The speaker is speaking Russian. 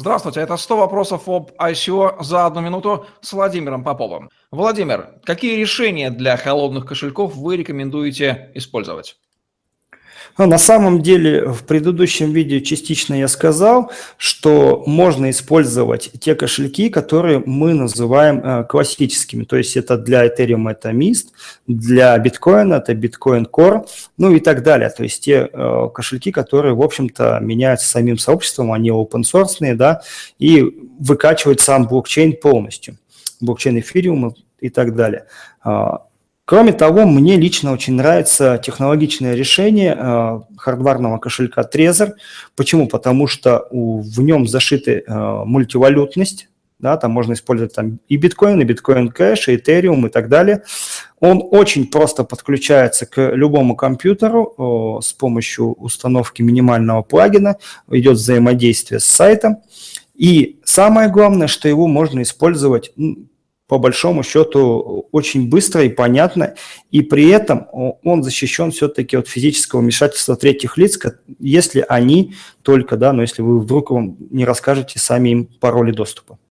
Здравствуйте, это 100 вопросов об ICO за одну минуту с Владимиром Поповым. Владимир, какие решения для холодных кошельков вы рекомендуете использовать? Ну, на самом деле, в предыдущем видео частично я сказал, что можно использовать те кошельки, которые мы называем э, классическими. То есть это для Ethereum это MIST, для биткоина это Bitcoin Core, ну и так далее. То есть те э, кошельки, которые, в общем-то, меняются самим сообществом, они open source, да, и выкачивают сам блокчейн полностью. Блокчейн Ethereum и так далее. Кроме того, мне лично очень нравится технологичное решение э, хардварного кошелька Trezor. Почему? Потому что в нем зашиты э, мультивалютность, да, там можно использовать там и биткоин, и биткоин кэш, и этериум и так далее. Он очень просто подключается к любому компьютеру о, с помощью установки минимального плагина, идет взаимодействие с сайтом. И самое главное, что его можно использовать по большому счету очень быстро и понятно, и при этом он защищен все-таки от физического вмешательства третьих лиц, если они только, да, но если вы вдруг вам не расскажете сами им пароли доступа.